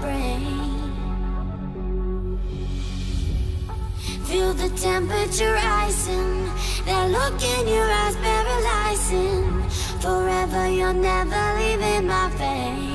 brain. Feel the temperature rising, that look in your eyes paralyzing. Forever, you're never leaving my face.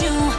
You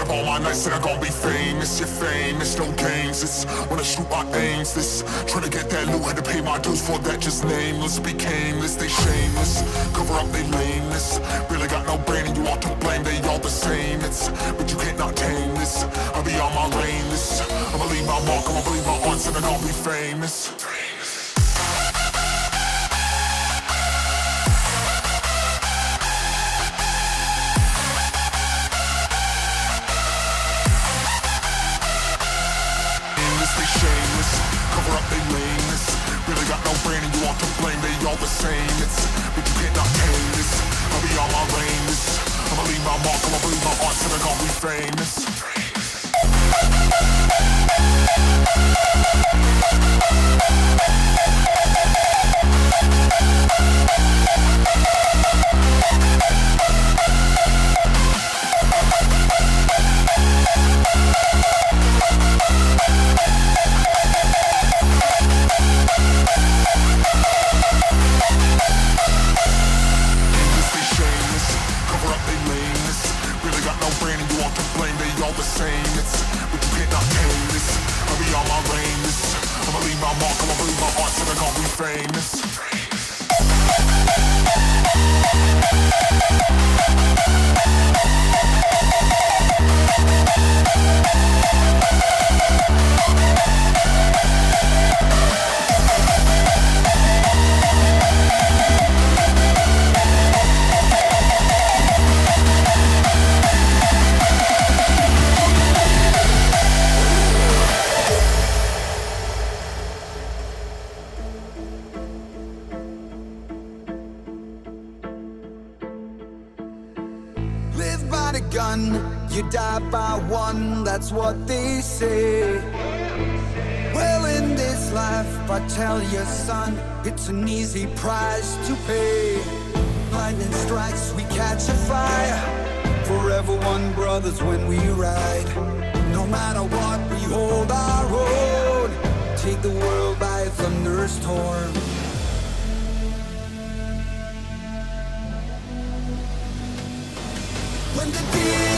up all my nights, said I'm gonna be famous. You're famous, no games. It's when I shoot my aims. This trying to get that loot, had to pay my dues for that. Just nameless, became this. They shameless, cover up they lameness. Really got no brain, and you all to blame. They all the same. It's but you can't not tame this. I'll be on my lane. This I'ma leave my mark, I'ma believe my art, and I'll be famous. All the same. It's but you cannot tame this. I'll be on my lane. I'ma leave my mark. I'ma leave my art, so they're gonna be famous. all matter what, we hold our own. Take the world by a thunderstorm. When the daylight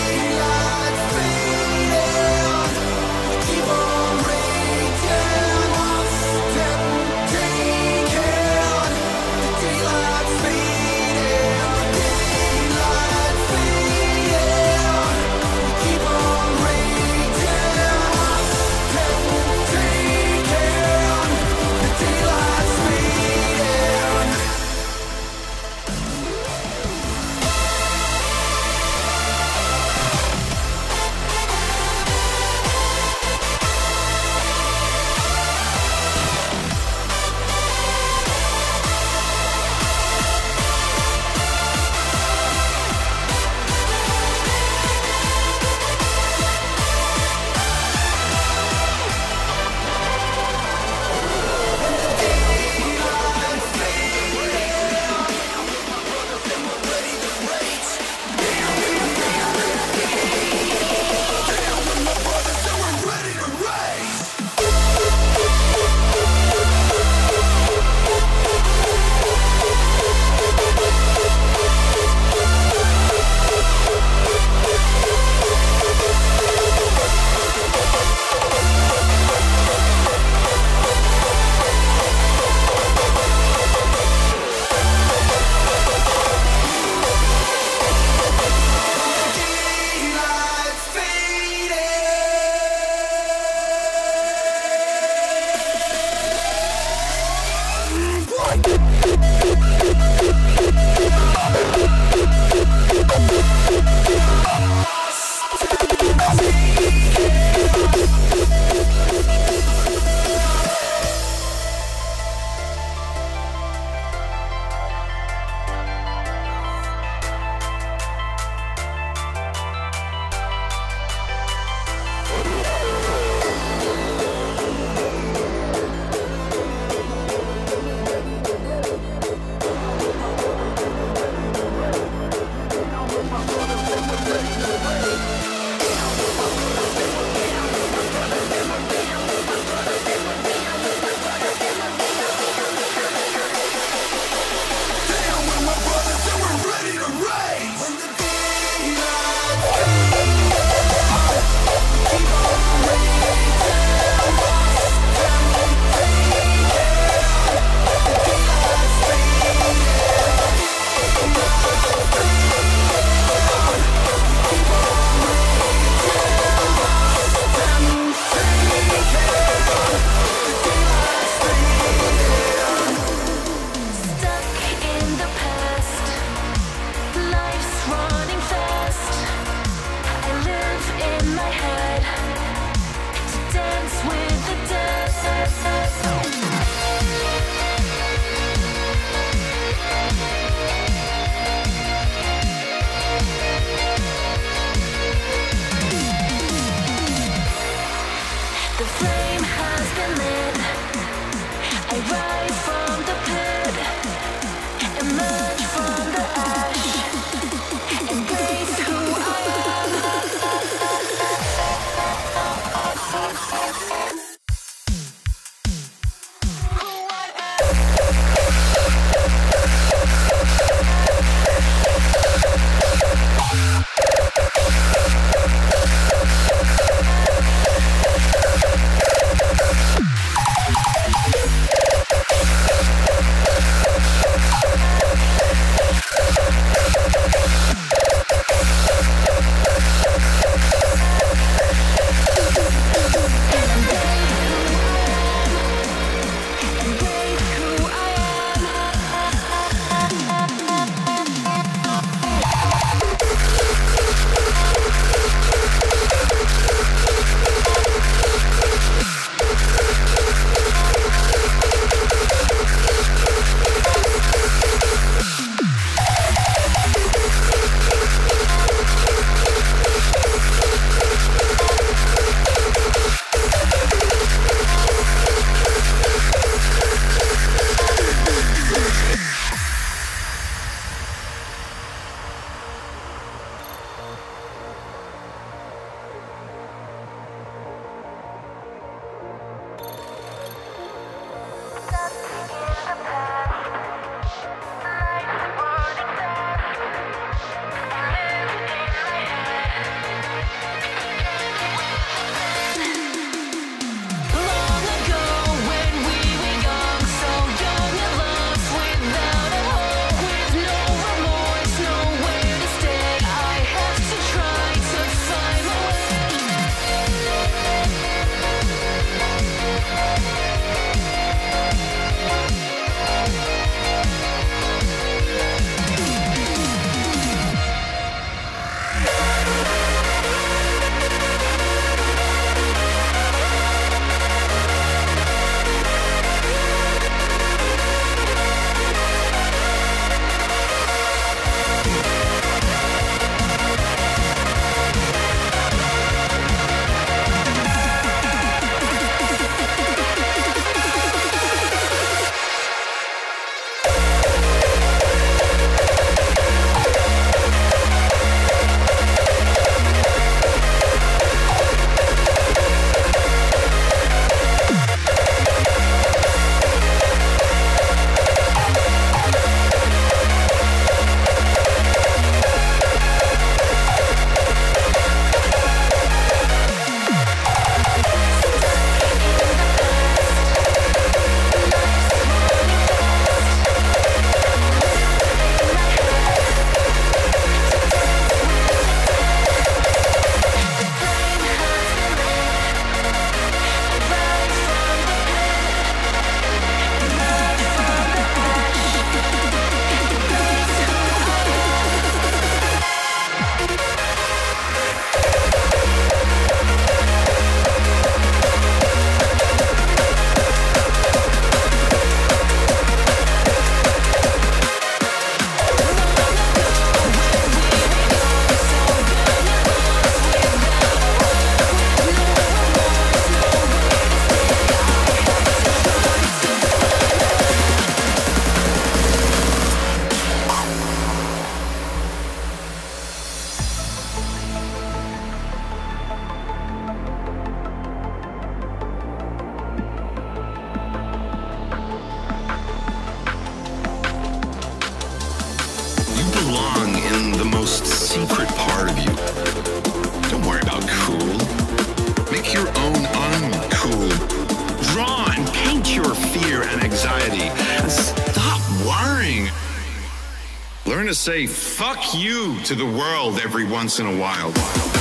say fuck you to the world every once in a while.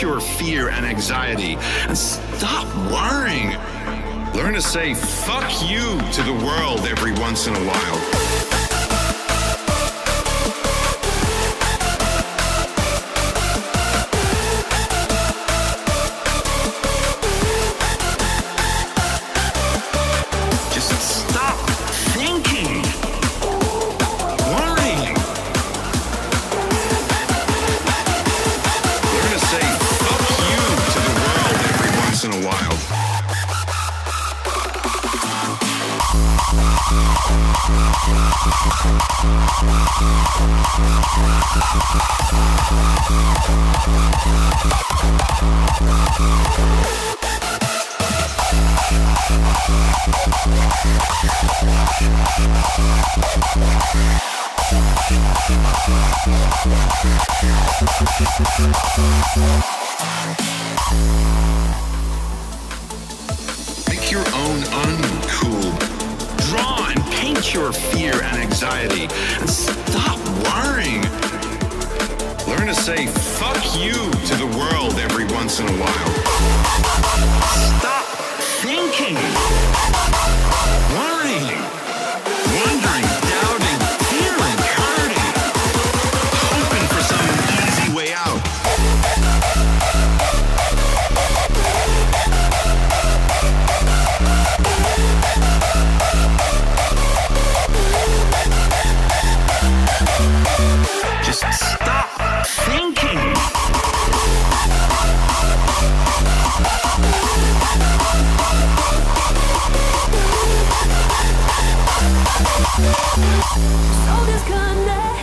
your fear and anxiety. And stop worrying. Learn to say fuck you to the world every once in a while. Make your own uncool limit your fear and anxiety and stop worrying. Learn to say fuck you to the world every once in a while. Stop thinking, worrying. So disconnected.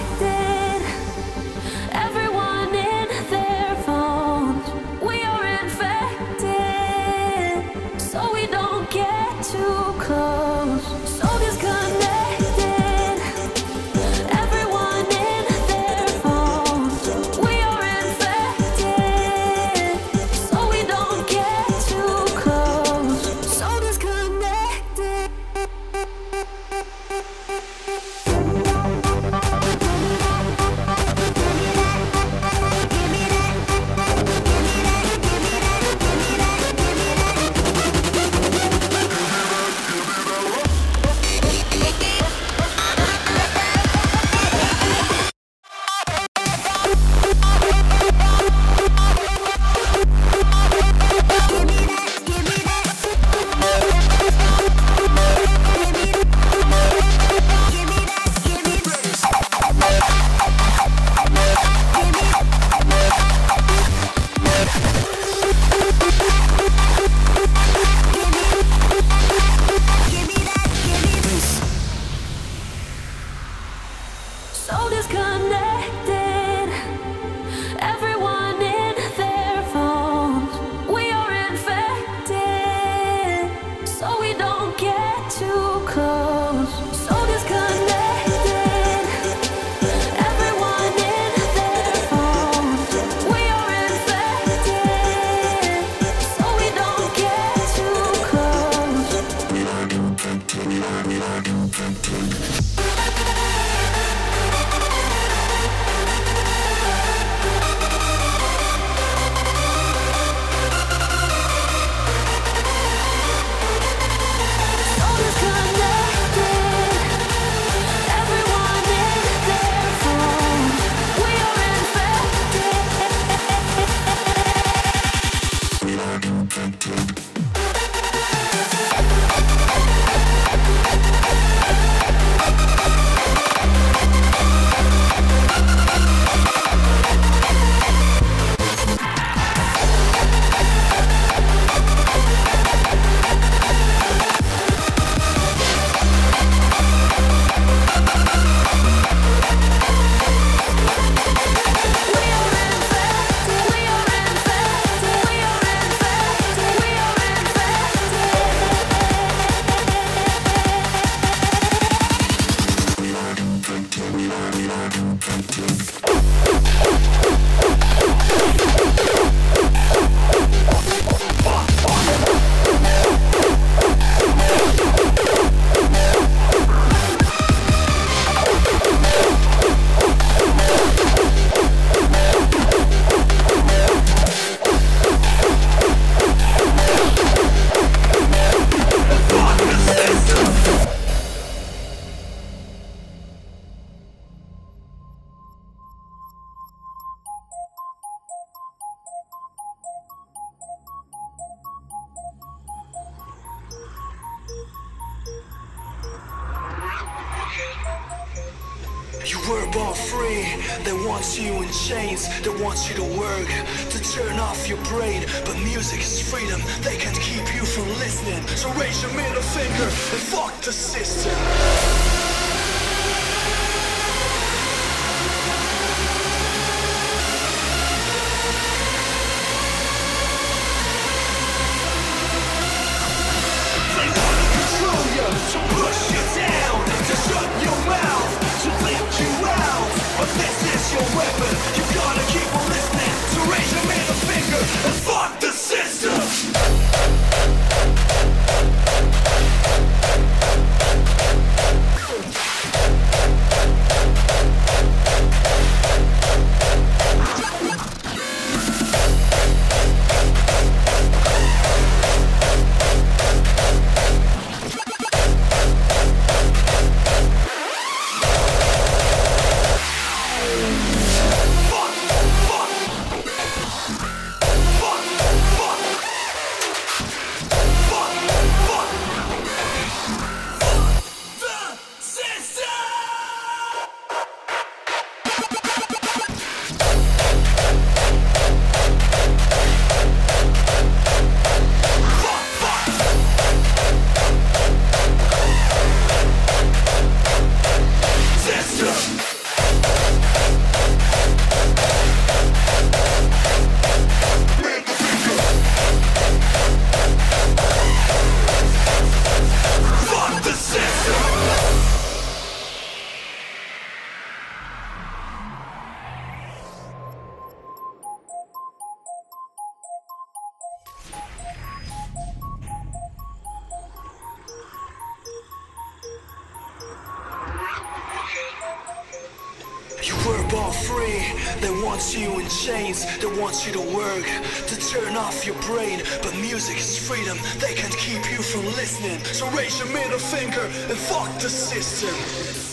free. They want you in chains, they want you to work, to turn off your brain. But music is freedom, they can't keep you from listening. So raise your middle finger and fuck the system.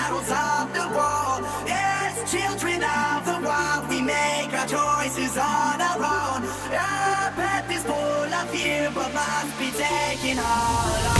battles of the world. As children of the wild, we make our choices on our own. Our path is full of fear, but must be taken all on.